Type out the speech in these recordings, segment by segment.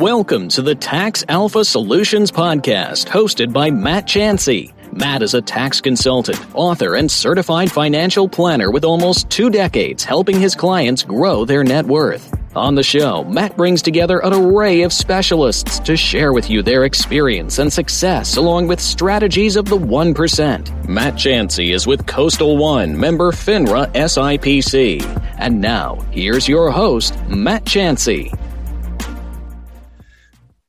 Welcome to the Tax Alpha Solutions Podcast, hosted by Matt Chancey. Matt is a tax consultant, author, and certified financial planner with almost two decades helping his clients grow their net worth. On the show, Matt brings together an array of specialists to share with you their experience and success along with strategies of the 1%. Matt Chancey is with Coastal One, member FINRA SIPC. And now, here's your host, Matt Chancey.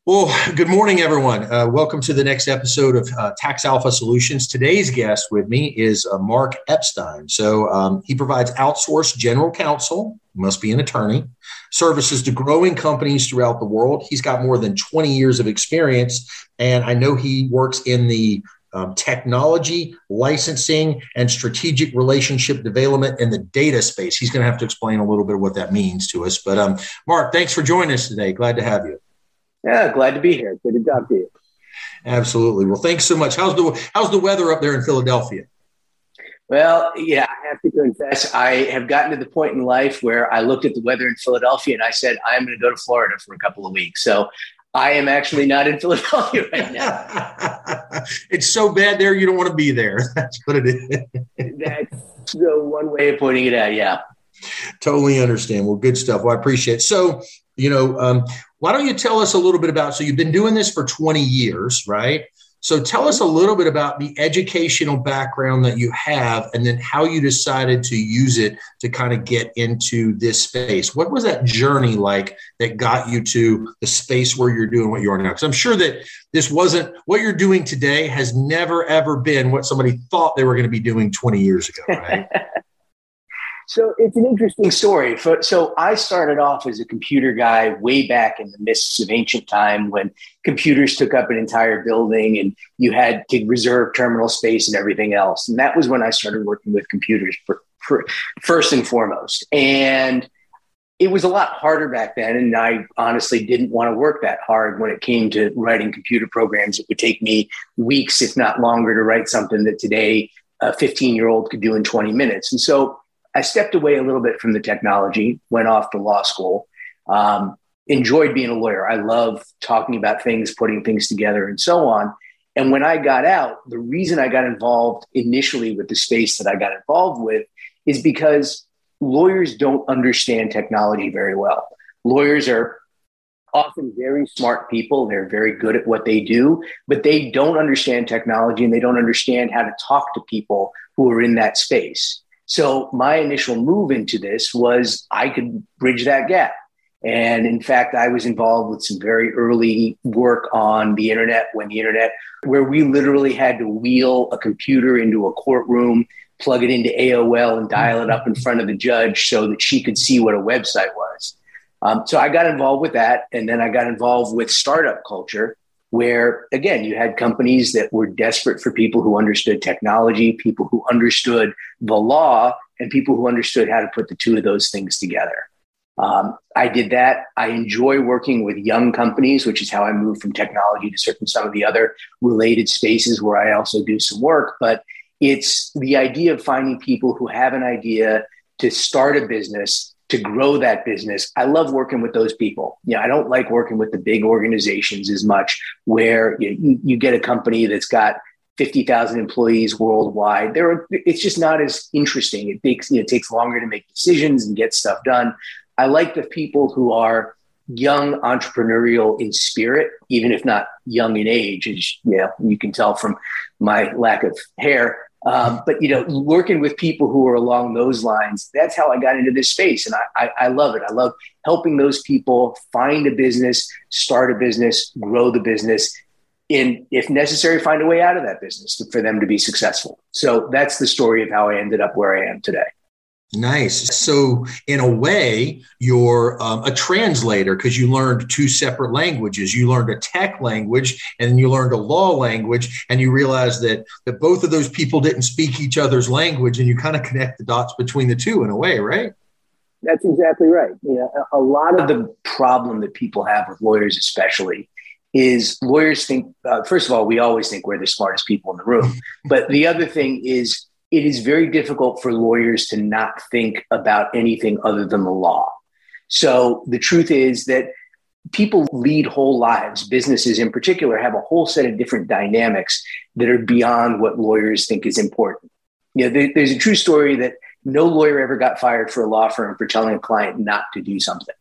Well, good morning, everyone. Uh, welcome to the next episode of uh, Tax Alpha Solutions. Today's guest with me is uh, Mark Epstein. So um, he provides outsourced general counsel, must be an attorney, services to growing companies throughout the world. He's got more than 20 years of experience, and I know he works in the um, technology, licensing, and strategic relationship development in the data space. He's going to have to explain a little bit of what that means to us. But um, Mark, thanks for joining us today. Glad to have you. Yeah, glad to be here. Good to talk to you. Absolutely. Well, thanks so much. How's the how's the weather up there in Philadelphia? Well, yeah, I have to confess, I have gotten to the point in life where I looked at the weather in Philadelphia and I said, I'm going to go to Florida for a couple of weeks. So I am actually not in Philadelphia right now. it's so bad there, you don't want to be there. That's what it is. That's the one way of pointing it out. Yeah. Totally understand. Well, good stuff. Well, I appreciate it. So, you know, um, why don't you tell us a little bit about? So, you've been doing this for 20 years, right? So, tell us a little bit about the educational background that you have and then how you decided to use it to kind of get into this space. What was that journey like that got you to the space where you're doing what you are now? Because I'm sure that this wasn't what you're doing today, has never, ever been what somebody thought they were going to be doing 20 years ago, right? So it's an interesting story. So I started off as a computer guy way back in the mists of ancient time when computers took up an entire building and you had to reserve terminal space and everything else. And that was when I started working with computers for, for, first and foremost. And it was a lot harder back then. And I honestly didn't want to work that hard when it came to writing computer programs. It would take me weeks, if not longer, to write something that today a 15 year old could do in 20 minutes. And so I stepped away a little bit from the technology, went off to law school, um, enjoyed being a lawyer. I love talking about things, putting things together, and so on. And when I got out, the reason I got involved initially with the space that I got involved with is because lawyers don't understand technology very well. Lawyers are often very smart people. They're very good at what they do, but they don't understand technology and they don't understand how to talk to people who are in that space. So my initial move into this was I could bridge that gap. And in fact, I was involved with some very early work on the internet when the internet, where we literally had to wheel a computer into a courtroom, plug it into AOL, and dial it up in front of the judge so that she could see what a website was. Um, so I got involved with that. And then I got involved with startup culture where again you had companies that were desperate for people who understood technology people who understood the law and people who understood how to put the two of those things together. Um, i did that. I enjoy working with young companies which is how i moved from technology to certain some of the other related spaces where i also do some work. But it's the idea of finding people who have an idea to start a business to grow that business. I love working with those people. You know, I don't like working with the big organizations as much where you, you get a company that's got 50,000 employees worldwide. There are, it's just not as interesting. It takes, you know, it takes longer to make decisions and get stuff done. I like the people who are young entrepreneurial in spirit, even if not young in age, as you know, you can tell from my lack of hair. Um, but you know, working with people who are along those lines, that's how I got into this space, and I, I, I love it. I love helping those people find a business, start a business, grow the business, and if necessary, find a way out of that business for them to be successful. So that's the story of how I ended up where I am today. Nice. So, in a way, you're um, a translator because you learned two separate languages. You learned a tech language and you learned a law language, and you realized that that both of those people didn't speak each other's language, and you kind of connect the dots between the two in a way, right? That's exactly right. You know, a lot of the problem that people have with lawyers, especially, is lawyers think. Uh, first of all, we always think we're the smartest people in the room, but the other thing is it is very difficult for lawyers to not think about anything other than the law. So the truth is that people lead whole lives, businesses in particular have a whole set of different dynamics that are beyond what lawyers think is important. You know, there, there's a true story that no lawyer ever got fired for a law firm for telling a client not to do something.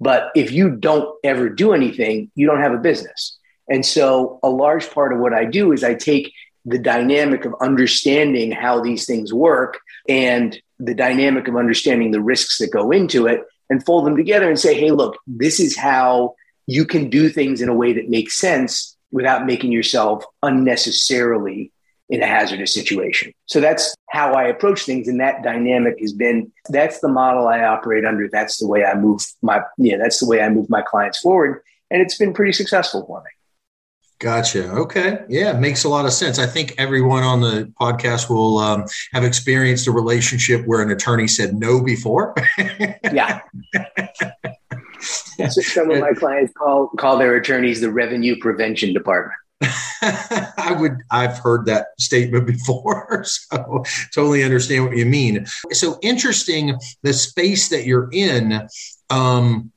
But if you don't ever do anything, you don't have a business. And so a large part of what I do is I take the dynamic of understanding how these things work and the dynamic of understanding the risks that go into it and fold them together and say, hey, look, this is how you can do things in a way that makes sense without making yourself unnecessarily in a hazardous situation. So that's how I approach things. And that dynamic has been that's the model I operate under. That's the way I move my, yeah, that's the way I move my clients forward. And it's been pretty successful for me. Gotcha. Okay. Yeah, makes a lot of sense. I think everyone on the podcast will um, have experienced a relationship where an attorney said no before. yeah. Some of my clients call call their attorneys the revenue prevention department. I would I've heard that statement before, so totally understand what you mean. So interesting the space that you're in. Um,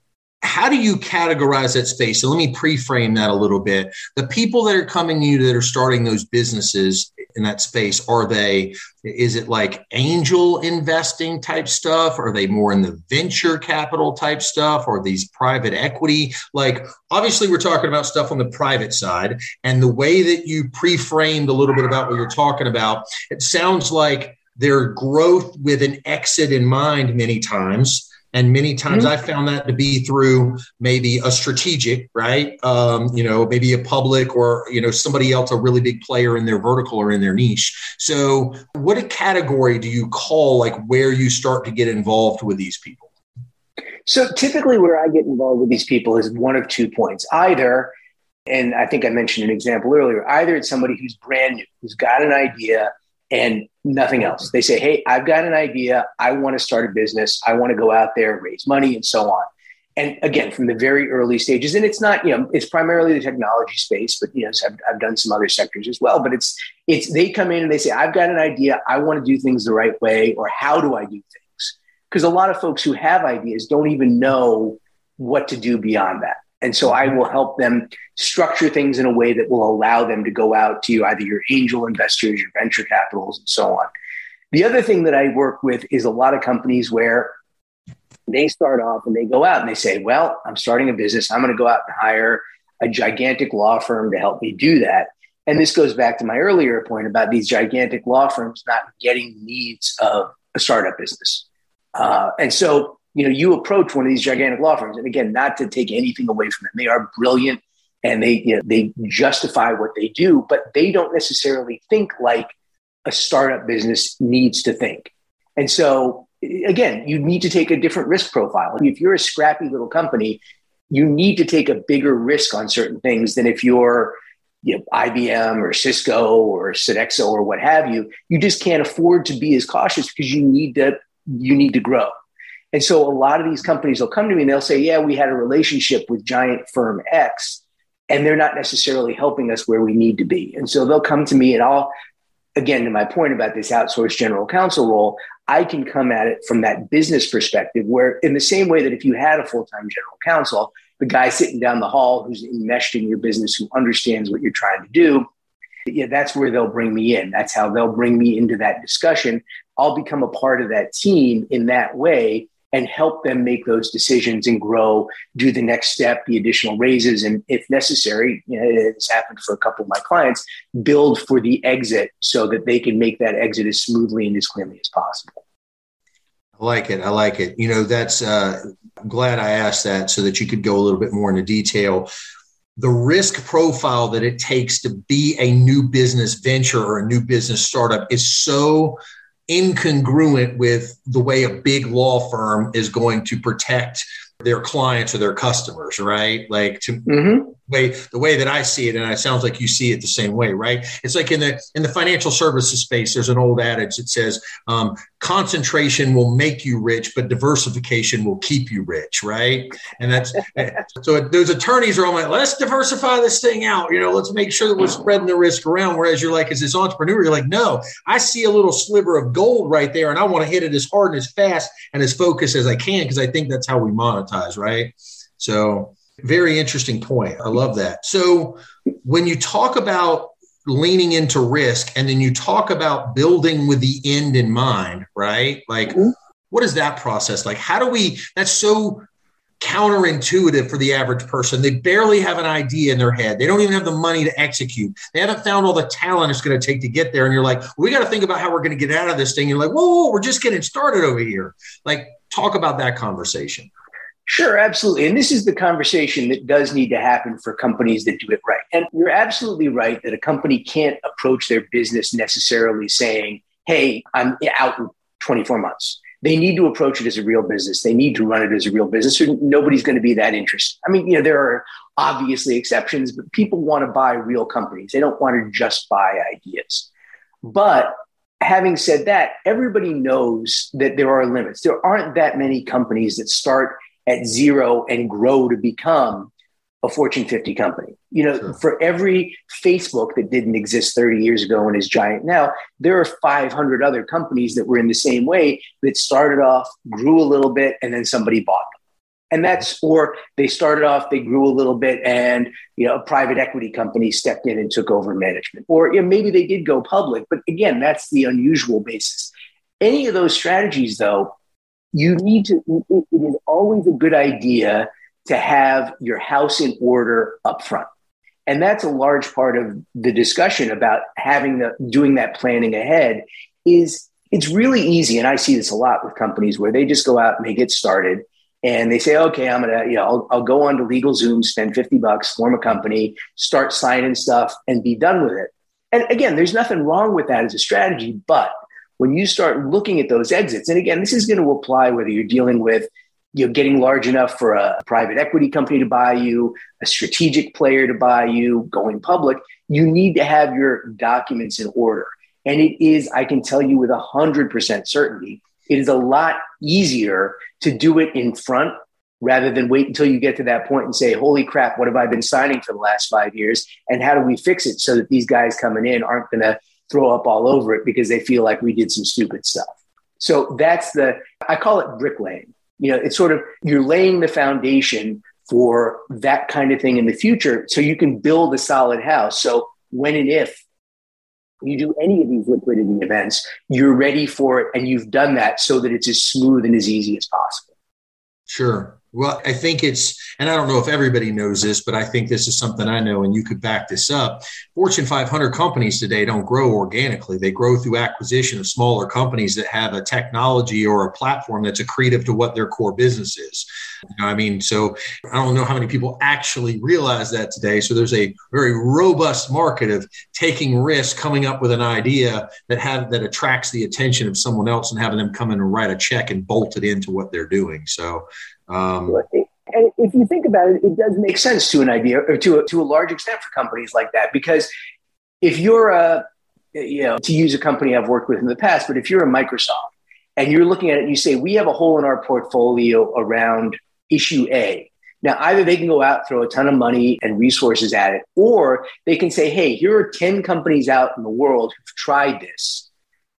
how do you categorize that space? So let me pre-frame that a little bit. The people that are coming to you that are starting those businesses in that space, are they, is it like angel investing type stuff? Are they more in the venture capital type stuff or these private equity? Like obviously we're talking about stuff on the private side and the way that you pre-framed a little bit about what you're talking about, it sounds like their growth with an exit in mind many times and many times mm-hmm. I found that to be through maybe a strategic, right? Um, you know, maybe a public or, you know, somebody else, a really big player in their vertical or in their niche. So, what a category do you call like where you start to get involved with these people? So, typically, where I get involved with these people is one of two points. Either, and I think I mentioned an example earlier, either it's somebody who's brand new, who's got an idea and nothing else. They say, Hey, I've got an idea. I want to start a business. I want to go out there, raise money, and so on. And again, from the very early stages, and it's not, you know, it's primarily the technology space, but you know, I've, I've done some other sectors as well. But it's, it's, they come in and they say, I've got an idea. I want to do things the right way, or how do I do things? Because a lot of folks who have ideas don't even know what to do beyond that. And so I will help them structure things in a way that will allow them to go out to either your angel investors, your venture capitals, and so on. The other thing that I work with is a lot of companies where they start off and they go out and they say, Well, I'm starting a business. I'm going to go out and hire a gigantic law firm to help me do that. And this goes back to my earlier point about these gigantic law firms not getting the needs of a startup business. Uh, and so you know, you approach one of these gigantic law firms, and again, not to take anything away from them, they are brilliant and they you know, they justify what they do, but they don't necessarily think like a startup business needs to think. And so, again, you need to take a different risk profile. If you're a scrappy little company, you need to take a bigger risk on certain things than if you're you know, IBM or Cisco or Sodexo or what have you. You just can't afford to be as cautious because you need to you need to grow. And so a lot of these companies will come to me and they'll say, Yeah, we had a relationship with giant firm X, and they're not necessarily helping us where we need to be. And so they'll come to me and I'll, again, to my point about this outsourced general counsel role, I can come at it from that business perspective, where in the same way that if you had a full time general counsel, the guy sitting down the hall who's enmeshed in your business, who understands what you're trying to do, yeah, that's where they'll bring me in. That's how they'll bring me into that discussion. I'll become a part of that team in that way and help them make those decisions and grow, do the next step, the additional raises, and if necessary, you know, it's happened for a couple of my clients, build for the exit so that they can make that exit as smoothly and as cleanly as possible. I like it. I like it. You know, that's, uh, I'm glad I asked that so that you could go a little bit more into detail. The risk profile that it takes to be a new business venture or a new business startup is so incongruent with the way a big law firm is going to protect their clients or their customers, right? Like to mm-hmm. Way the way that I see it, and it sounds like you see it the same way, right? It's like in the in the financial services space, there's an old adage that says um, concentration will make you rich, but diversification will keep you rich, right? And that's so those attorneys are all like, let's diversify this thing out, you know, let's make sure that we're spreading the risk around. Whereas you're like, as this entrepreneur, you're like, no, I see a little sliver of gold right there, and I want to hit it as hard and as fast and as focused as I can because I think that's how we monetize monetize, right? So, very interesting point. I love that. So, when you talk about leaning into risk and then you talk about building with the end in mind, right? Like, mm-hmm. what is that process like? How do we, that's so counterintuitive for the average person. They barely have an idea in their head. They don't even have the money to execute. They haven't found all the talent it's going to take to get there. And you're like, we got to think about how we're going to get out of this thing. You're like, whoa, whoa, we're just getting started over here. Like, talk about that conversation. Sure, absolutely. And this is the conversation that does need to happen for companies that do it right. And you're absolutely right that a company can't approach their business necessarily saying, hey, I'm out in 24 months. They need to approach it as a real business. They need to run it as a real business, nobody's going to be that interested. I mean, you know, there are obviously exceptions, but people want to buy real companies. They don't want to just buy ideas. But having said that, everybody knows that there are limits. There aren't that many companies that start at zero and grow to become a Fortune 50 company. You know, sure. for every Facebook that didn't exist 30 years ago and is giant now, there are 500 other companies that were in the same way that started off, grew a little bit, and then somebody bought them. And that's, or they started off, they grew a little bit, and you know, a private equity company stepped in and took over management. Or you know, maybe they did go public, but again, that's the unusual basis. Any of those strategies, though, you need to, it, it is always a good idea to have your house in order up front. And that's a large part of the discussion about having the doing that planning ahead is it's really easy. And I see this a lot with companies where they just go out and they get started and they say, okay, I'm to, you know, I'll, I'll go on to LegalZoom, spend 50 bucks, form a company, start signing stuff and be done with it. And again, there's nothing wrong with that as a strategy, but when you start looking at those exits, and again, this is going to apply whether you're dealing with you know, getting large enough for a private equity company to buy you, a strategic player to buy you, going public, you need to have your documents in order. And it is, I can tell you with 100% certainty, it is a lot easier to do it in front rather than wait until you get to that point and say, holy crap, what have I been signing for the last five years? And how do we fix it so that these guys coming in aren't going to throw up all over it because they feel like we did some stupid stuff. So that's the, I call it bricklaying. You know, it's sort of you're laying the foundation for that kind of thing in the future so you can build a solid house. So when and if you do any of these liquidity events, you're ready for it and you've done that so that it's as smooth and as easy as possible. Sure. Well, I think it's, and I don't know if everybody knows this, but I think this is something I know, and you could back this up. Fortune 500 companies today don't grow organically. They grow through acquisition of smaller companies that have a technology or a platform that's accretive to what their core business is. You know, I mean, so I don't know how many people actually realize that today. So there's a very robust market of taking risk, coming up with an idea that have that attracts the attention of someone else and having them come in and write a check and bolt it into what they're doing. So um, and if you think about it, it does make sense to an idea or to a, to a large extent for companies like that because if you're a you know to use a company I've worked with in the past, but if you're a Microsoft and you're looking at it you say we have a hole in our portfolio around issue A. Now, either they can go out, throw a ton of money and resources at it, or they can say, hey, here are 10 companies out in the world who've tried this.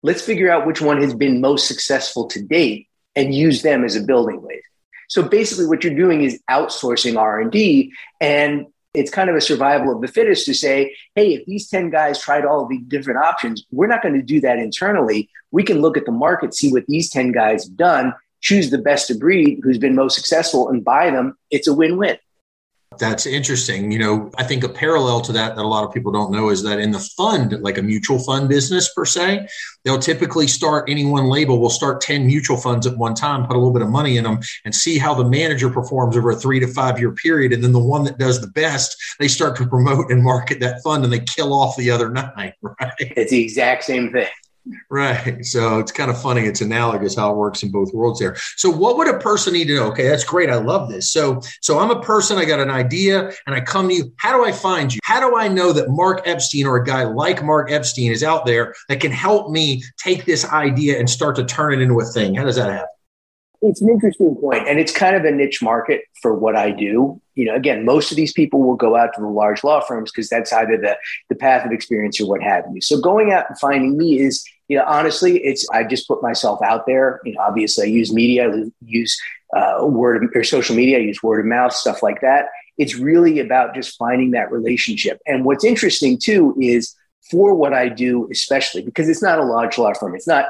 Let's figure out which one has been most successful to date and use them as a building blade. So basically what you're doing is outsourcing R&D and it's kind of a survival of the fittest to say, hey, if these 10 guys tried all the different options, we're not going to do that internally. We can look at the market, see what these 10 guys have done, choose the best of breed who's been most successful and buy them. It's a win win. That's interesting. You know, I think a parallel to that that a lot of people don't know is that in the fund, like a mutual fund business per se, they'll typically start any one label will start 10 mutual funds at one time, put a little bit of money in them and see how the manager performs over a three to five year period. And then the one that does the best, they start to promote and market that fund and they kill off the other nine, right? It's the exact same thing. Right. So it's kind of funny. It's analogous how it works in both worlds there. So what would a person need to know? Okay, that's great. I love this. So so I'm a person, I got an idea, and I come to you. How do I find you? How do I know that Mark Epstein or a guy like Mark Epstein is out there that can help me take this idea and start to turn it into a thing? How does that happen? It's an interesting point, and it's kind of a niche market for what I do. You know, again, most of these people will go out to the large law firms because that's either the the path of experience or what have you. So going out and finding me is, you know, honestly, it's I just put myself out there. You know, obviously, I use media, I use uh, word of, or social media, I use word of mouth, stuff like that. It's really about just finding that relationship. And what's interesting too is for what I do, especially because it's not a large law firm, it's not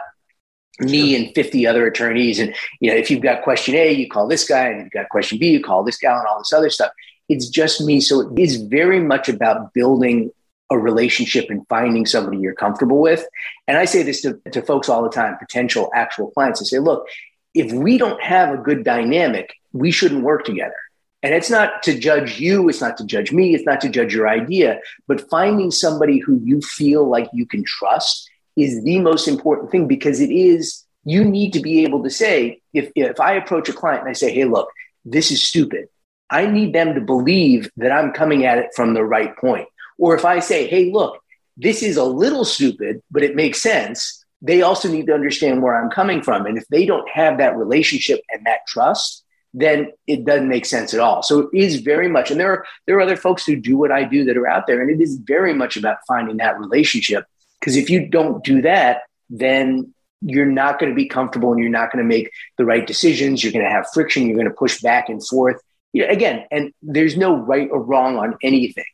me and 50 other attorneys. And, you know, if you've got question A, you call this guy, and if you've got question B, you call this guy, and all this other stuff. It's just me. So it is very much about building a relationship and finding somebody you're comfortable with. And I say this to, to folks all the time, potential actual clients, I say, look, if we don't have a good dynamic, we shouldn't work together. And it's not to judge you, it's not to judge me, it's not to judge your idea, but finding somebody who you feel like you can trust is the most important thing because it is, you need to be able to say, if, if I approach a client and I say, hey, look, this is stupid, I need them to believe that I'm coming at it from the right point. Or if I say, hey, look, this is a little stupid, but it makes sense, they also need to understand where I'm coming from. And if they don't have that relationship and that trust, then it doesn't make sense at all. So it is very much, and there are there are other folks who do what I do that are out there, and it is very much about finding that relationship because if you don't do that, then you're not going to be comfortable and you're not going to make the right decisions. You're going to have friction. You're going to push back and forth. You know, again, and there's no right or wrong on anything.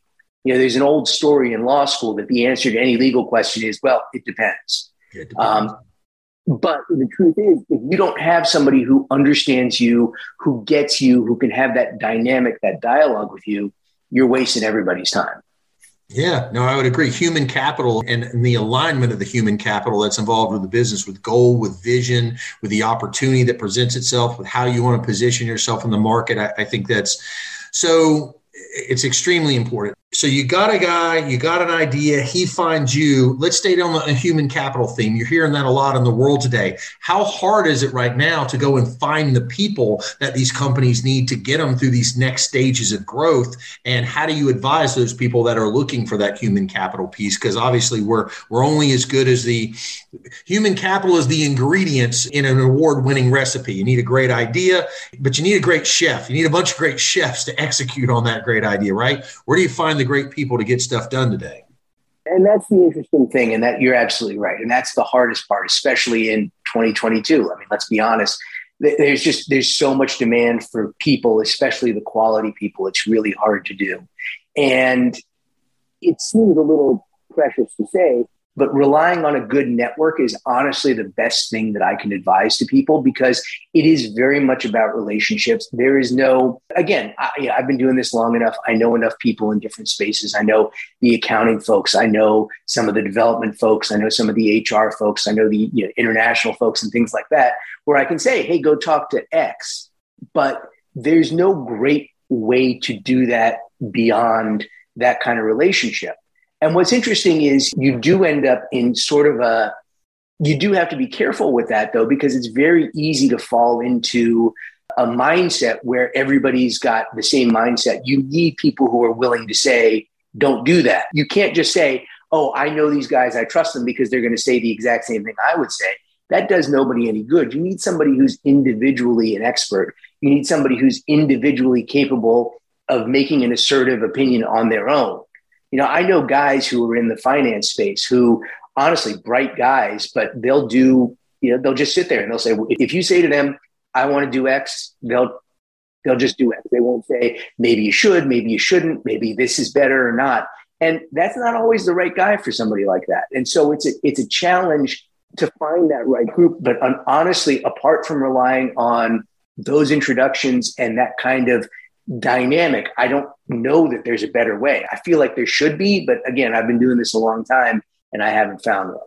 You know, there's an old story in law school that the answer to any legal question is, well, it depends. It depends. Um, but the truth is, if you don't have somebody who understands you, who gets you, who can have that dynamic, that dialogue with you, you're wasting everybody's time. Yeah, no, I would agree. Human capital and, and, the alignment of the human capital that's involved with the business, with goal, with vision, with the opportunity that presents itself, with how you want to position yourself in the market. I, I think that's so it's extremely important. So you got a guy, you got an idea, he finds you. Let's stay on the human capital theme. You're hearing that a lot in the world today. How hard is it right now to go and find the people that these companies need to get them through these next stages of growth? And how do you advise those people that are looking for that human capital piece? Because obviously we're we're only as good as the human capital is the ingredients in an award-winning recipe. You need a great idea, but you need a great chef. You need a bunch of great chefs to execute on that great idea, right? Where do you find the the great people to get stuff done today. And that's the interesting thing, and that you're absolutely right. And that's the hardest part, especially in 2022. I mean, let's be honest. There's just there's so much demand for people, especially the quality people. It's really hard to do, and it seems a little precious to say, but relying on a good network is honestly the best thing that I can advise to people because it is very much about relationships. There is no, again, I, you know, I've been doing this long enough. I know enough people in different spaces. I know the accounting folks. I know some of the development folks. I know some of the HR folks. I know the you know, international folks and things like that, where I can say, hey, go talk to X. But there's no great way to do that beyond that kind of relationship. And what's interesting is you do end up in sort of a, you do have to be careful with that though, because it's very easy to fall into a mindset where everybody's got the same mindset. You need people who are willing to say, don't do that. You can't just say, oh, I know these guys, I trust them because they're going to say the exact same thing I would say. That does nobody any good. You need somebody who's individually an expert. You need somebody who's individually capable of making an assertive opinion on their own you know, I know guys who are in the finance space who honestly bright guys, but they'll do, you know, they'll just sit there and they'll say, if you say to them, I want to do X, they'll they'll just do X. They won't say maybe you should, maybe you shouldn't, maybe this is better or not. And that's not always the right guy for somebody like that. And so it's a it's a challenge to find that right group. But um, honestly, apart from relying on those introductions and that kind of dynamic, I don't know that there's a better way. I feel like there should be, but again, I've been doing this a long time and I haven't found one.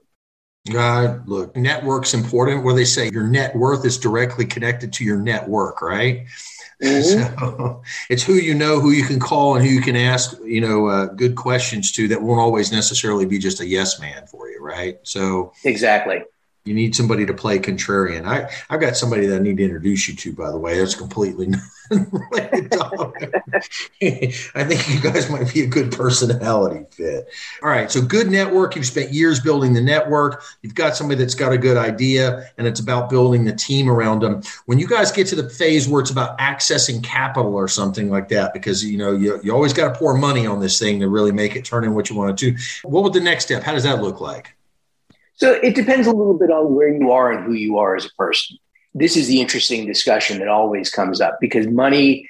God, look, network's important. Where they say your net worth is directly connected to your network, right? Mm-hmm. So it's who you know, who you can call, and who you can ask, you know, uh, good questions to that won't always necessarily be just a yes man for you, right? So exactly. You need somebody to play contrarian. I, I've got somebody that I need to introduce you to, by the way. That's completely related I think you guys might be a good personality fit. All right. So, good network. You've spent years building the network. You've got somebody that's got a good idea, and it's about building the team around them. When you guys get to the phase where it's about accessing capital or something like that, because you know you, you always got to pour money on this thing to really make it turn in what you want it to. What would the next step? How does that look like? So it depends a little bit on where you are and who you are as a person. This is the interesting discussion that always comes up because money,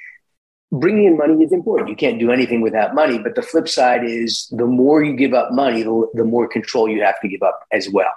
bringing in money is important. You can't do anything without money. But the flip side is the more you give up money, the, more control you have to give up as well.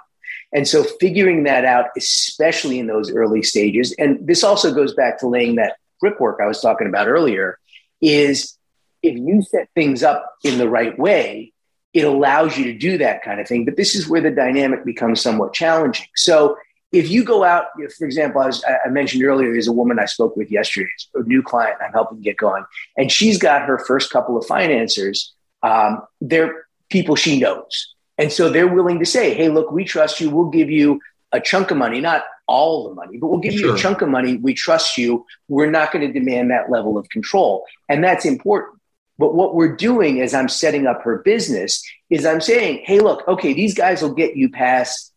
And so figuring that out, especially in those early stages, and this also goes back to laying that brickwork I was talking about earlier, is if you set things up in the right way, it allows you to do that kind of thing. But this is where the dynamic becomes somewhat challenging. So if you go out, for example, I, was, I mentioned earlier, there's a woman I spoke with yesterday, a new client I'm helping get going, and she's got her first couple of financiers. Um, they're people she knows. And so they're willing to say, hey, look, we trust you. We'll give you a chunk of money, not all the money, but we'll give sure. you a chunk of money. We trust you. We're not going to demand that level of control. And that's important but what we're doing as I'm setting up her business is I'm saying, hey, look, okay, these guys will get you past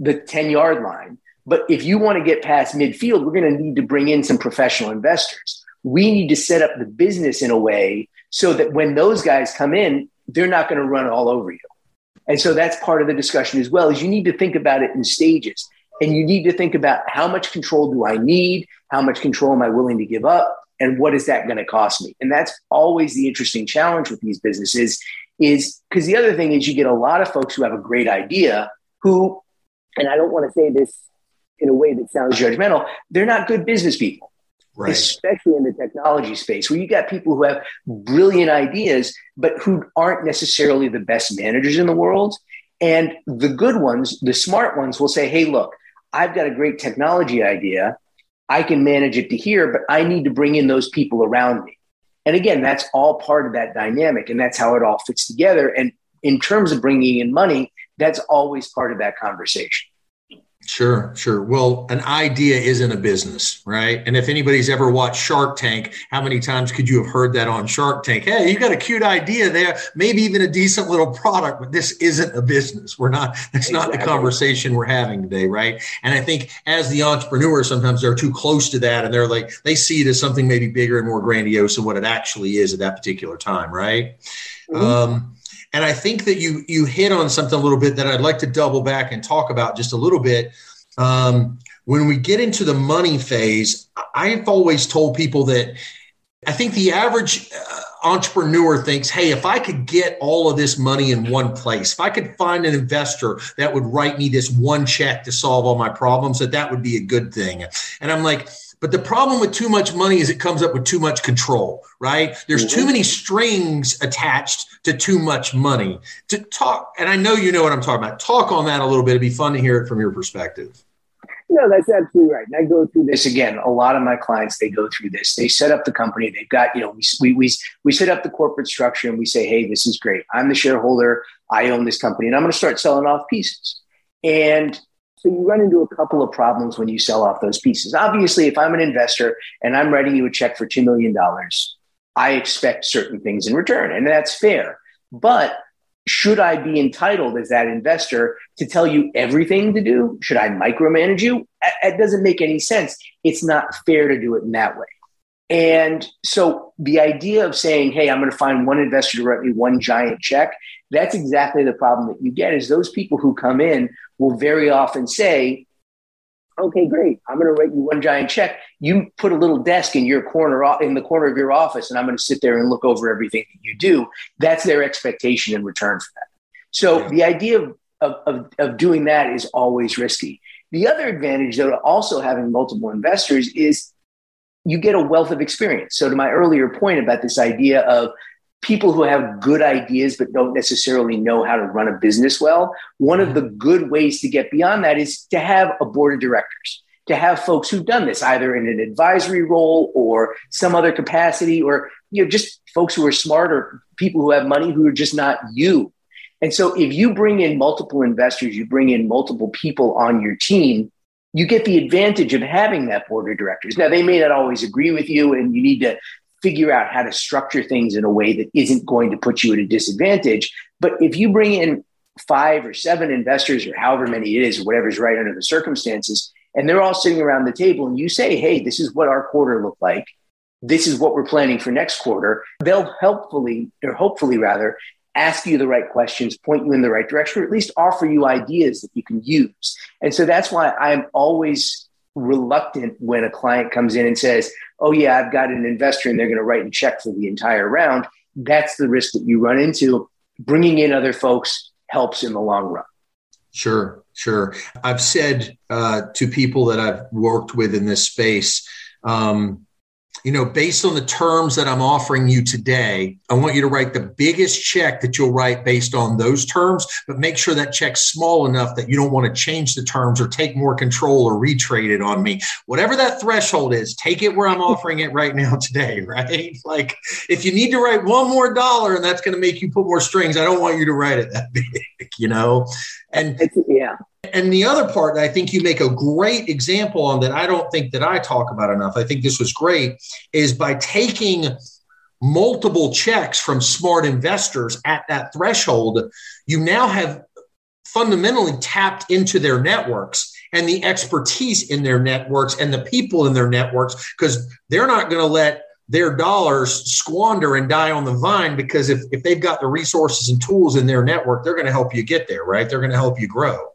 the 10 yard line. But if you want to get past midfield, we're going to need to bring in some professional investors. We need to set up the business in a way so that when those guys come in, they're not going to run all over you. And so that's part of the discussion as well is you need to think about it in stages. And you need to think about how much control do I need? How much control am I willing to give up? And what is that going to cost me? And that's always the interesting challenge with these businesses is because the other thing is you get a lot of folks who have a great idea who and i don't want to say this in a way that sounds judgmental they're not good business people. Right. especially in the technology space where you got people who have brilliant ideas but who aren't necessarily the best managers in the world. And the good ones the smart ones will say hey look i've got a great technology idea I can manage it to here, but I need to bring in those people around me. And again, that's all part of that dynamic, and that's how it all fits together. And in terms of bringing in money, that's always part of that conversation. Sure, sure. Well, an idea isn't a business, right? And if anybody's ever watched Shark Tank, how many times could you have heard that on Shark Tank? Hey, you got a cute idea there, maybe even a decent little product, but this isn't a business. We're not, that's exactly. not the conversation we're having today, right? And I think as the entrepreneur, sometimes they're too close to that and they're like, they see it as something maybe bigger and more grandiose than what it actually is at that particular time, right? Mm-hmm. Um, and I think that you you hit on something a little bit that I'd like to double back and talk about just a little bit. Um, when we get into the money phase, I've always told people that I think the average uh, entrepreneur thinks, hey, if I could get all of this money in one place, if I could find an investor that would write me this one check to solve all my problems, that that would be a good thing. And I'm like, but the problem with too much money is it comes up with too much control, right? There's mm-hmm. too many strings attached to too much money. To talk, and I know you know what I'm talking about. Talk on that a little bit. It'd be fun to hear it from your perspective. No, that's absolutely right. And I go through this again. A lot of my clients, they go through this. They set up the company. They've got, you know, we, we, we, we set up the corporate structure and we say, hey, this is great. I'm the shareholder. I own this company and I'm going to start selling off pieces. And so you run into a couple of problems when you sell off those pieces. Obviously, if I'm an investor and I'm writing you a check for $2 million, I expect certain things in return, and that's fair. But should I be entitled as that investor to tell you everything to do? Should I micromanage you? It doesn't make any sense. It's not fair to do it in that way. And so the idea of saying, hey, I'm going to find one investor to write me one giant check, that's exactly the problem that you get is those people who come in will very often say, okay, great. I'm going to write you one giant check. You put a little desk in your corner, in the corner of your office, and I'm going to sit there and look over everything that you do. That's their expectation in return for that. So yeah. the idea of, of, of doing that is always risky. The other advantage, though, to also having multiple investors is you get a wealth of experience. So, to my earlier point about this idea of people who have good ideas but don't necessarily know how to run a business well, one of the mm-hmm. good ways to get beyond that is to have a board of directors. to have folks who've done this either in an advisory role or some other capacity or you know just folks who are smart or people who have money who are just not you and so if you bring in multiple investors you bring in multiple people on your team you get the advantage of having that board of directors now they may not always agree with you and you need to figure out how to structure things in a way that isn't going to put you at a disadvantage but if you bring in five or seven investors or however many it is whatever's right under the circumstances and they're all sitting around the table and you say, hey, this is what our quarter looked like. This is what we're planning for next quarter. They'll helpfully, or hopefully rather, ask you the right questions, point you in the right direction, or at least offer you ideas that you can use. And so that's why I'm always reluctant when a client comes in and says, oh, yeah, I've got an investor and they're going to write a check for the entire round. That's the risk that you run into. Bringing in other folks helps in the long run. Sure, sure. I've said uh, to people that I've worked with in this space, um, you know, based on the terms that I'm offering you today, I want you to write the biggest check that you'll write based on those terms, but make sure that check's small enough that you don't want to change the terms or take more control or retrade it on me. Whatever that threshold is, take it where I'm offering it right now today, right? Like if you need to write one more dollar and that's going to make you put more strings, I don't want you to write it that big, you know? And yeah. And the other part that I think you make a great example on that I don't think that I talk about enough. I think this was great is by taking multiple checks from smart investors at that threshold, you now have fundamentally tapped into their networks and the expertise in their networks and the people in their networks because they're not going to let their dollars squander and die on the vine because if, if they've got the resources and tools in their network, they're going to help you get there, right? They're going to help you grow.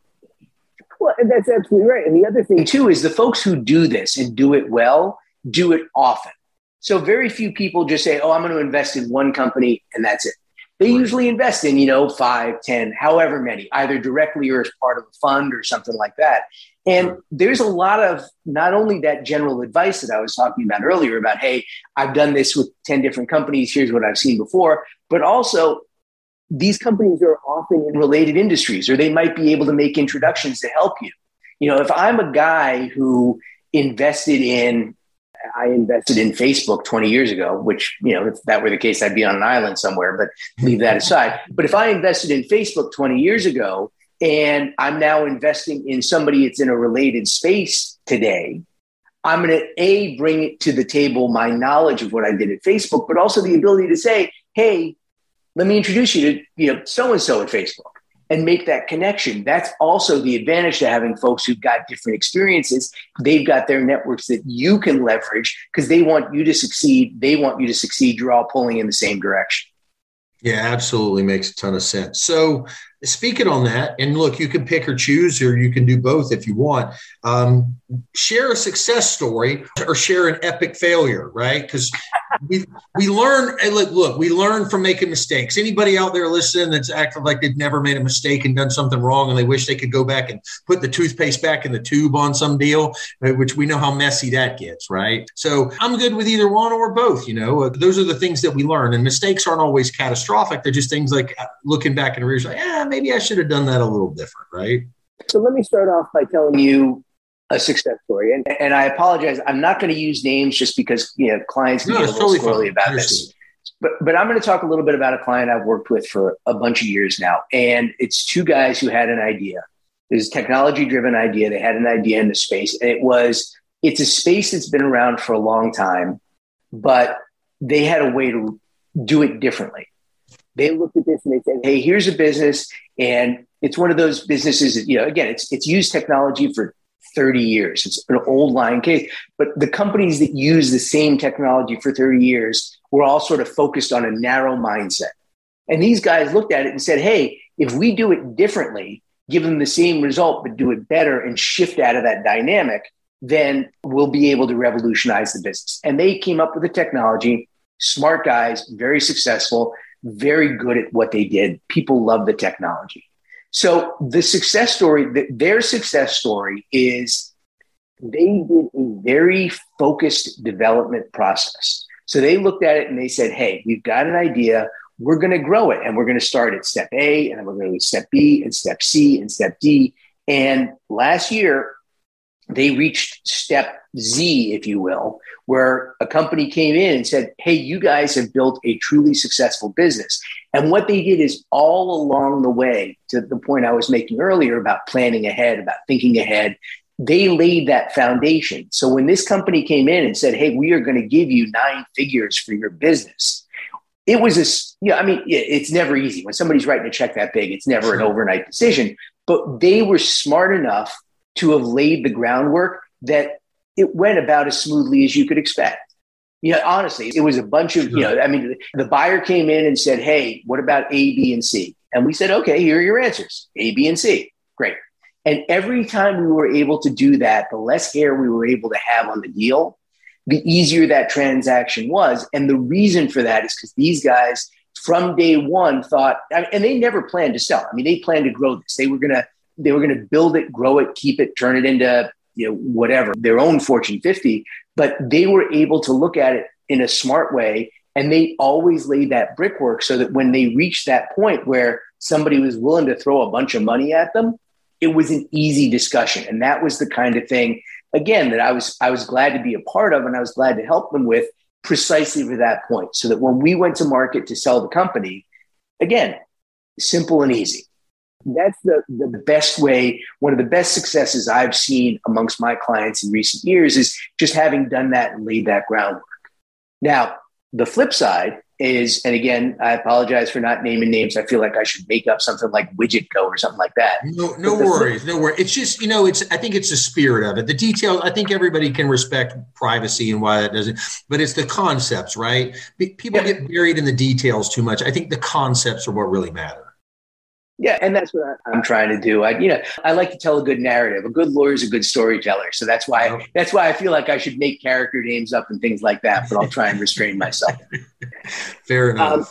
Well, that's absolutely right. And the other thing, too, is the folks who do this and do it well do it often. So very few people just say, oh, I'm going to invest in one company and that's it. They usually invest in, you know, five, ten, however many, either directly or as part of a fund or something like that. And there's a lot of not only that general advice that I was talking about earlier about, hey, I've done this with 10 different companies, here's what I've seen before, but also these companies are often in related industries or they might be able to make introductions to help you. You know, if I'm a guy who invested in, I invested in Facebook 20 years ago, which, you know, if that were the case, I'd be on an island somewhere, but leave that aside. But if I invested in Facebook 20 years ago and I'm now investing in somebody that's in a related space today, I'm going to A, bring it to the table my knowledge of what I did at Facebook, but also the ability to say, hey, let me introduce you to you know so and so at Facebook and make that connection. That's also the advantage to having folks who've got different experiences. They've got their networks that you can leverage because they want you to succeed. They want you to succeed. You're all pulling in the same direction. Yeah, absolutely makes a ton of sense. So, speaking on that, and look, you can pick or choose, or you can do both if you want. Um, share a success story or share an epic failure, right? Because we we learn. Look, look, we learn from making mistakes. Anybody out there listening that's acting like they've never made a mistake and done something wrong, and they wish they could go back and put the toothpaste back in the tube on some deal, uh, which we know how messy that gets, right? So I'm good with either one or both. You know, uh, those are the things that we learn, and mistakes aren't always catastrophic. They're just things like uh, looking back in rears, like, yeah, maybe I should have done that a little different, right? So let me start off by telling you a success story. And, and I apologize, I'm not going to use names just because you know clients can no, get a little totally squirrely about this. But but I'm going to talk a little bit about a client I've worked with for a bunch of years now, and it's two guys who had an idea. It was a technology driven idea. They had an idea in the space, and it was it's a space that's been around for a long time, but they had a way to do it differently. They looked at this and they said, "Hey, here's a business, and it's one of those businesses that you know. Again, it's it's used technology for 30 years. It's an old line case. But the companies that use the same technology for 30 years were all sort of focused on a narrow mindset. And these guys looked at it and said, hey, if we do it differently, give them the same result, but do it better and shift out of that dynamic, then we'll be able to revolutionize the business. And they came up with the technology, smart guys, very successful, very good at what they did. People love the technology. So the success story, their success story is they did a very focused development process. So they looked at it and they said, hey, we've got an idea. We're going to grow it and we're going to start at step A and then we're going to step B and step C and step D. And last year, they reached step Z, if you will, where a company came in and said, Hey, you guys have built a truly successful business. And what they did is all along the way, to the point I was making earlier about planning ahead, about thinking ahead, they laid that foundation. So when this company came in and said, Hey, we are going to give you nine figures for your business, it was a, yeah, I mean, it's never easy. When somebody's writing a check that big, it's never an overnight decision. But they were smart enough to have laid the groundwork that it went about as smoothly as you could expect. You know, honestly, it was a bunch of, you know, I mean, the buyer came in and said, Hey, what about A, B, and C? And we said, Okay, here are your answers A, B, and C. Great. And every time we were able to do that, the less hair we were able to have on the deal, the easier that transaction was. And the reason for that is because these guys from day one thought, and they never planned to sell. I mean, they planned to grow this. They were going to, they were going to build it, grow it, keep it, turn it into, you know, whatever, their own Fortune 50. But they were able to look at it in a smart way. And they always laid that brickwork so that when they reached that point where somebody was willing to throw a bunch of money at them, it was an easy discussion. And that was the kind of thing, again, that I was I was glad to be a part of and I was glad to help them with precisely for that point. So that when we went to market to sell the company, again, simple and easy. That's the, the best way, one of the best successes I've seen amongst my clients in recent years is just having done that and laid that groundwork. Now, the flip side is, and again, I apologize for not naming names. I feel like I should make up something like Widgetco or something like that. No, no worries, no worries. It's just you know, it's I think it's the spirit of it. The details. I think everybody can respect privacy and why that doesn't, but it's the concepts, right? People yeah. get buried in the details too much. I think the concepts are what really matter. Yeah, and that's what I'm trying to do. I, you know, I like to tell a good narrative. A good lawyer is a good storyteller, so that's why oh. that's why I feel like I should make character names up and things like that. But I'll try and restrain myself. Fair enough. Um,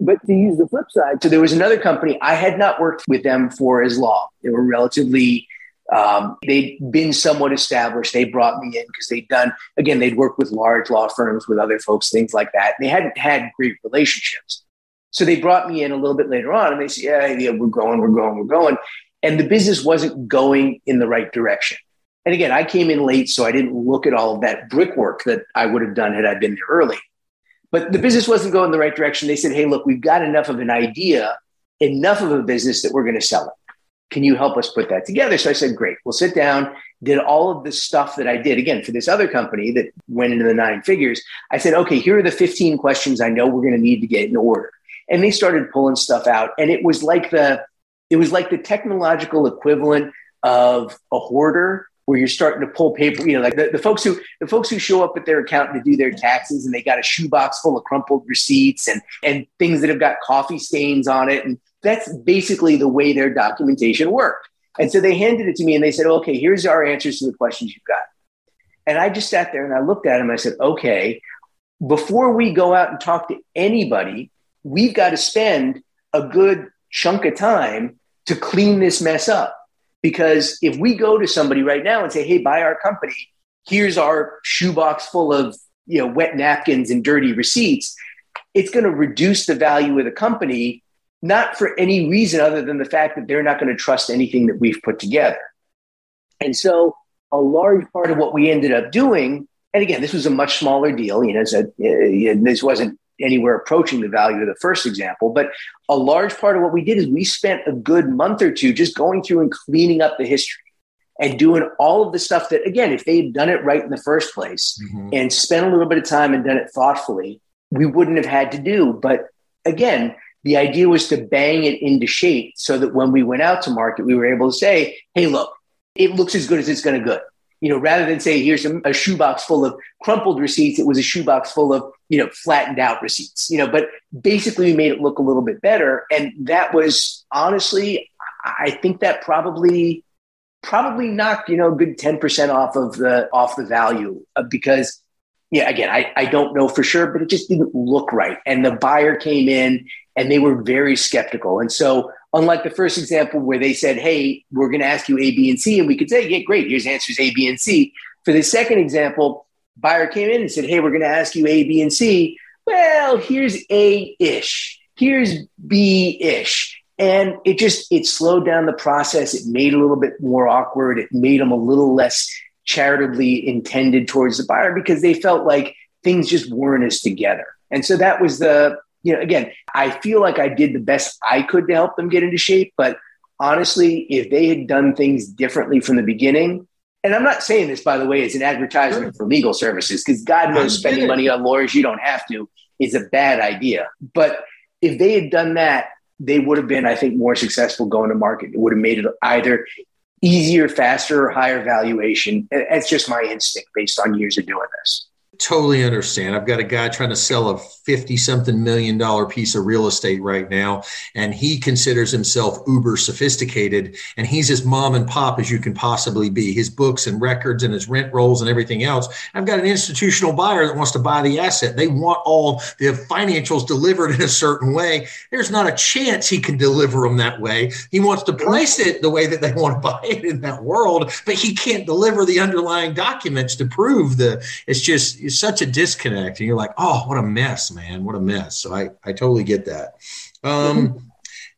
but to use the flip side, so there was another company I had not worked with them for as long. They were relatively um, they'd been somewhat established. They brought me in because they'd done, again, they'd worked with large law firms, with other folks, things like that. They hadn't had great relationships. So they brought me in a little bit later on and they said, yeah, yeah, we're going, we're going, we're going. And the business wasn't going in the right direction. And again, I came in late, so I didn't look at all of that brickwork that I would have done had I been there early. But the business wasn't going in the right direction. They said, hey, look, we've got enough of an idea, enough of a business that we're going to sell it. Can you help us put that together? So I said, great. We'll sit down, did all of the stuff that I did again for this other company that went into the nine figures. I said, okay, here are the 15 questions I know we're going to need to get in order and they started pulling stuff out. And it was like the it was like the technological equivalent of a hoarder where you're starting to pull paper you know like the, the folks who the folks who show up at their accountant to do their taxes and they got a shoebox full of crumpled receipts and and things that have got coffee stains on it. And that's basically the way their documentation worked. And so they handed it to me and they said okay here's our answers to the questions you've got. And i just sat there and i looked at and i said okay before we go out and talk to anybody we've got to spend a good chunk of time to clean this mess up. Because if we go to somebody right now and say, hey, buy our company, here's our shoebox full of you know wet napkins and dirty receipts, it's going to reduce the value of the company, not for any reason other than the fact that they're not going to trust anything that we've put together. And so a large part of what we ended up doing, and again, this was a much smaller deal, you know, so, uh, this wasn't anywhere approaching the value of the first example. But a large part of what we did is we spent a good month or two just going through and cleaning up the history and doing all of the stuff that, again, if they had done it right in the first place mm-hmm. and spent a little bit of time and done it thoughtfully, we wouldn't have had to do. But again, the idea was to bang it into shape so that when we went out to market, we were able to say, hey, look, it looks as good as it's going to good you know, rather than say, here's a, shoebox full of crumpled receipts, it was a shoebox full of, you know, flattened out receipts, you know, but basically we made it look a little bit better. And that was honestly, I think that probably, probably knocked, you know, a good 10% off of the, off the value uh, because yeah, again, I, I don't know for sure, but it just didn't look right. And the buyer came in and they were very skeptical. And so Unlike the first example where they said, hey, we're going to ask you A, B, and C. And we could say, yeah, great, here's answers A, B, and C. For the second example, buyer came in and said, hey, we're going to ask you A, B, and C. Well, here's A ish, here's B ish. And it just, it slowed down the process. It made it a little bit more awkward. It made them a little less charitably intended towards the buyer because they felt like things just weren't as together. And so that was the, you know, again, I feel like I did the best I could to help them get into shape. But honestly, if they had done things differently from the beginning, and I'm not saying this, by the way, as an advertisement for legal services, because God knows spending money on lawyers you don't have to is a bad idea. But if they had done that, they would have been, I think, more successful going to market. It would have made it either easier, faster, or higher valuation. That's just my instinct based on years of doing this totally understand. I've got a guy trying to sell a 50 something million dollar piece of real estate right now, and he considers himself uber sophisticated, and he's as mom and pop as you can possibly be. His books and records and his rent rolls and everything else. I've got an institutional buyer that wants to buy the asset. They want all the financials delivered in a certain way. There's not a chance he can deliver them that way. He wants to price it the way that they want to buy it in that world, but he can't deliver the underlying documents to prove the it's just such a disconnect and you're like oh what a mess man what a mess. So i i totally get that. Um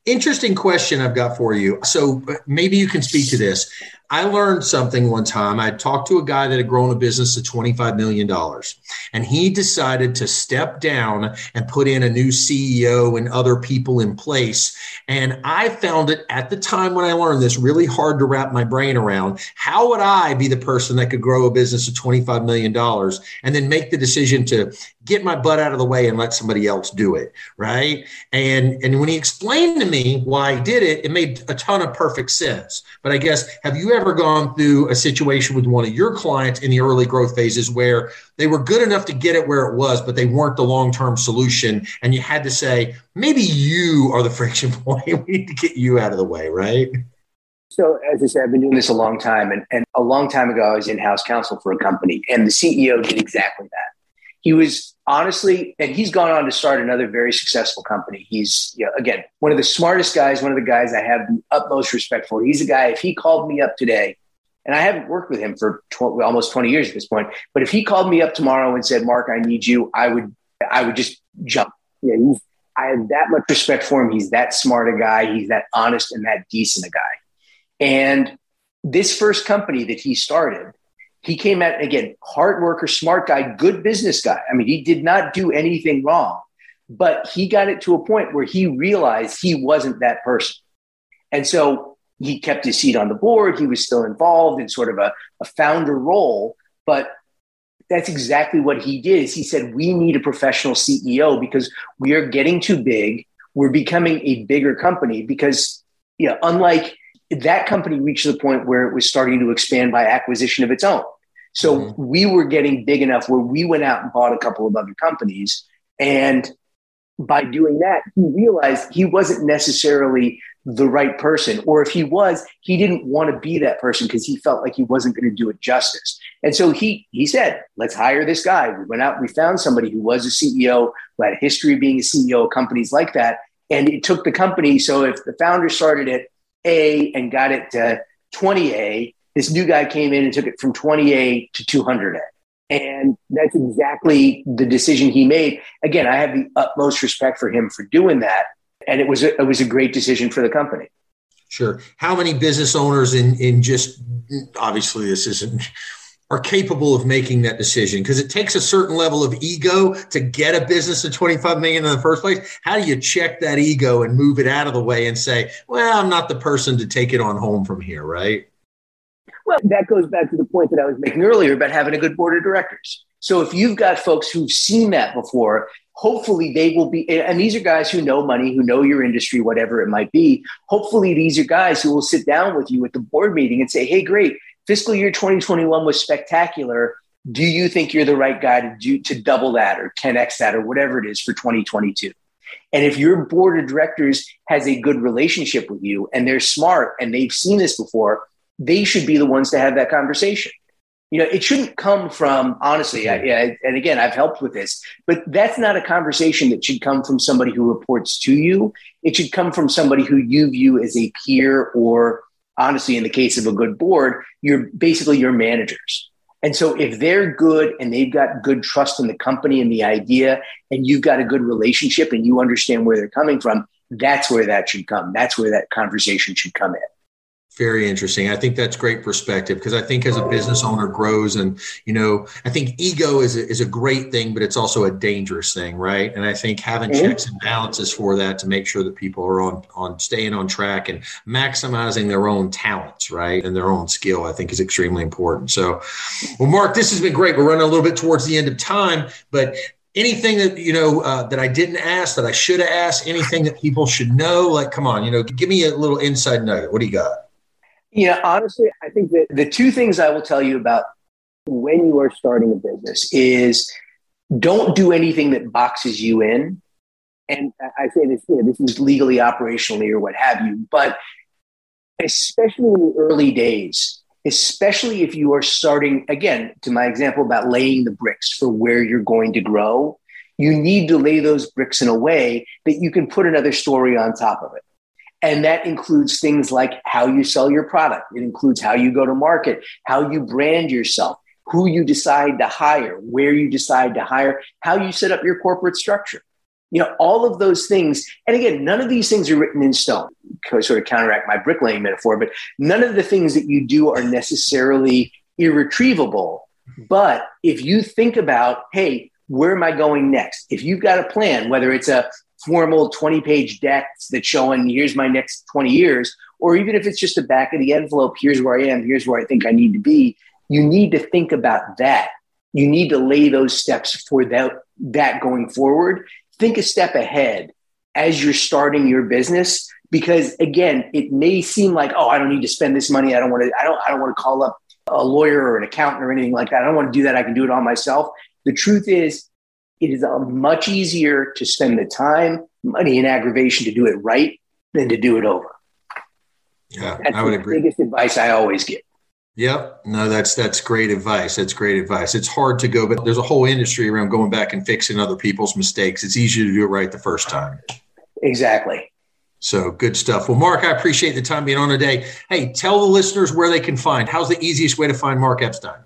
interesting question i've got for you. So maybe you can speak to this I learned something one time. I talked to a guy that had grown a business to $25 million, and he decided to step down and put in a new CEO and other people in place. And I found it at the time when I learned this really hard to wrap my brain around. How would I be the person that could grow a business to $25 million and then make the decision to get my butt out of the way and let somebody else do it? Right. And, and when he explained to me why he did it, it made a ton of perfect sense. But I guess, have you ever ever gone through a situation with one of your clients in the early growth phases where they were good enough to get it where it was, but they weren't the long term solution? And you had to say, maybe you are the friction point. we need to get you out of the way, right? So, as I said, I've been doing this a long time. And, and a long time ago, I was in house counsel for a company, and the CEO did exactly that he was honestly, and he's gone on to start another very successful company. He's, you know, again, one of the smartest guys, one of the guys I have the utmost respect for. He's a guy, if he called me up today, and I haven't worked with him for almost 20 years at this point, but if he called me up tomorrow and said, Mark, I need you, I would, I would just jump. Yeah, I have that much respect for him. He's that smart a guy. He's that honest and that decent a guy. And this first company that he started, he came out again, hard worker, smart guy, good business guy. I mean, he did not do anything wrong, but he got it to a point where he realized he wasn't that person. And so he kept his seat on the board. He was still involved in sort of a, a founder role, but that's exactly what he did is he said we need a professional ceo because we are getting too big we're becoming a bigger company because you know unlike that company reached the point where it was starting to expand by acquisition of its own. So mm-hmm. we were getting big enough where we went out and bought a couple of other companies. And by doing that, he realized he wasn't necessarily the right person. Or if he was, he didn't want to be that person because he felt like he wasn't going to do it justice. And so he he said, let's hire this guy. We went out, we found somebody who was a CEO, who had a history of being a CEO of companies like that. And it took the company. So if the founder started it a and got it to 20A. This new guy came in and took it from 20A to 200A. And that's exactly the decision he made. Again, I have the utmost respect for him for doing that. And it was a, it was a great decision for the company. Sure. How many business owners in, in just obviously this isn't are capable of making that decision. Because it takes a certain level of ego to get a business of 25 million in the first place. How do you check that ego and move it out of the way and say well i'm not the person to take it on home from here right? Well that goes back to the point that i was making earlier about having a good board of directors. So if you've got folks who've seen that before hopefully they will be and these are guys who know money who know your industry whatever it might be. Hopefully these are guys who will sit down with you at the board meeting and say hey great fiscal year 2021 was spectacular. Do you think you're the right guy to do to double that or 10x that or whatever it is for 2022? And if your board of directors has a good relationship with you and they're smart and they've seen this before, they should be the ones to have that conversation. You know, it shouldn't come from honestly. I, I, and again, I've helped with this, but that's not a conversation that should come from somebody who reports to you. It should come from somebody who you view as a peer or honestly, in the case of a good board, you're basically your managers. And so if they're good and they've got good trust in the company and the idea, and you've got a good relationship and you understand where they're coming from, that's where that should come. That's where that conversation should come in. Very interesting. I think that's great perspective because I think as a business owner grows and, you know, I think ego is a, is a great thing, but it's also a dangerous thing, right? And I think having mm-hmm. checks and balances for that to make sure that people are on, on staying on track and maximizing their own talents, right? And their own skill, I think is extremely important. So, well, Mark, this has been great. We're running a little bit towards the end of time, but anything that you know uh, that I didn't ask that I should have asked, anything that people should know? Like, come on, you know, give me a little inside nugget. What do you got? Yeah, honestly, I think that the two things I will tell you about when you are starting a business is don't do anything that boxes you in. And I say this, you know, this is legally, operationally, or what have you, but especially in the early days, especially if you are starting, again, to my example about laying the bricks for where you're going to grow, you need to lay those bricks in a way that you can put another story on top of it. And that includes things like how you sell your product. It includes how you go to market, how you brand yourself, who you decide to hire, where you decide to hire, how you set up your corporate structure. You know, all of those things. And again, none of these things are written in stone, sort of counteract my bricklaying metaphor, but none of the things that you do are necessarily irretrievable. But if you think about, hey, where am I going next? If you've got a plan, whether it's a formal 20 page decks that showing here's my next 20 years, or even if it's just the back of the envelope, here's where I am, here's where I think I need to be, you need to think about that. You need to lay those steps for that, that going forward. Think a step ahead as you're starting your business because again it may seem like oh i don't need to spend this money i don't want to i don't i don't want to call up a lawyer or an accountant or anything like that i don't want to do that i can do it all myself the truth is it is um, much easier to spend the time, money, and aggravation to do it right than to do it over. Yeah, that's I would the agree. Biggest advice I always give. Yep. No, that's that's great advice. That's great advice. It's hard to go, but there's a whole industry around going back and fixing other people's mistakes. It's easier to do it right the first time. Exactly. So good stuff. Well, Mark, I appreciate the time being on today. Hey, tell the listeners where they can find. How's the easiest way to find Mark Epstein?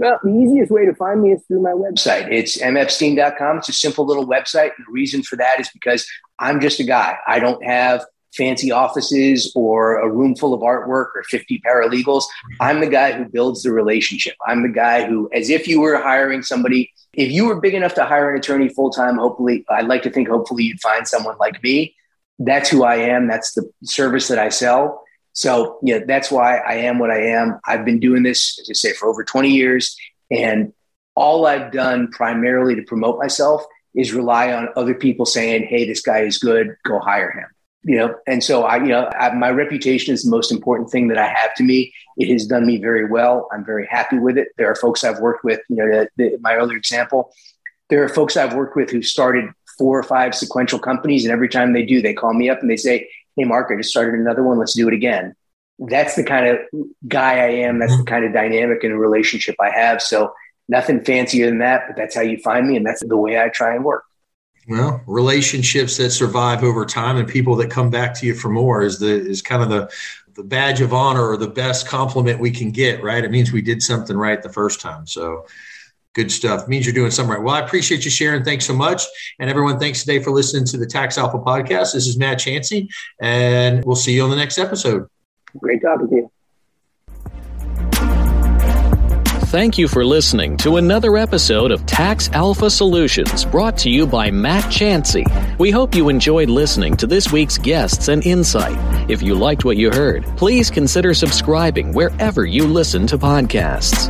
Well, the easiest way to find me is through my website. It's mepstein.com. It's a simple little website. And the reason for that is because I'm just a guy. I don't have fancy offices or a room full of artwork or 50 paralegals. I'm the guy who builds the relationship. I'm the guy who, as if you were hiring somebody, if you were big enough to hire an attorney full time, hopefully, I'd like to think hopefully you'd find someone like me. That's who I am. That's the service that I sell. So, yeah, that's why I am what I am. I've been doing this, as I say, for over 20 years. And all I've done primarily to promote myself is rely on other people saying, hey, this guy is good, go hire him. You know, and so I, you know, I, my reputation is the most important thing that I have to me. It has done me very well. I'm very happy with it. There are folks I've worked with, you know, the, the, my other example, there are folks I've worked with who started four or five sequential companies. And every time they do, they call me up and they say, hey, Mark, I just started another one. Let's do it again. That's the kind of guy I am. That's the mm-hmm. kind of dynamic and a relationship I have. So nothing fancier than that, but that's how you find me. And that's the way I try and work. Well, relationships that survive over time and people that come back to you for more is the is kind of the the badge of honor or the best compliment we can get, right? It means we did something right the first time. So Good stuff. Means you're doing something right. Well, I appreciate you sharing. Thanks so much. And everyone, thanks today for listening to the Tax Alpha podcast. This is Matt Chancey, and we'll see you on the next episode. Great job to you. Thank you for listening to another episode of Tax Alpha Solutions brought to you by Matt Chancey. We hope you enjoyed listening to this week's guests and insight. If you liked what you heard, please consider subscribing wherever you listen to podcasts.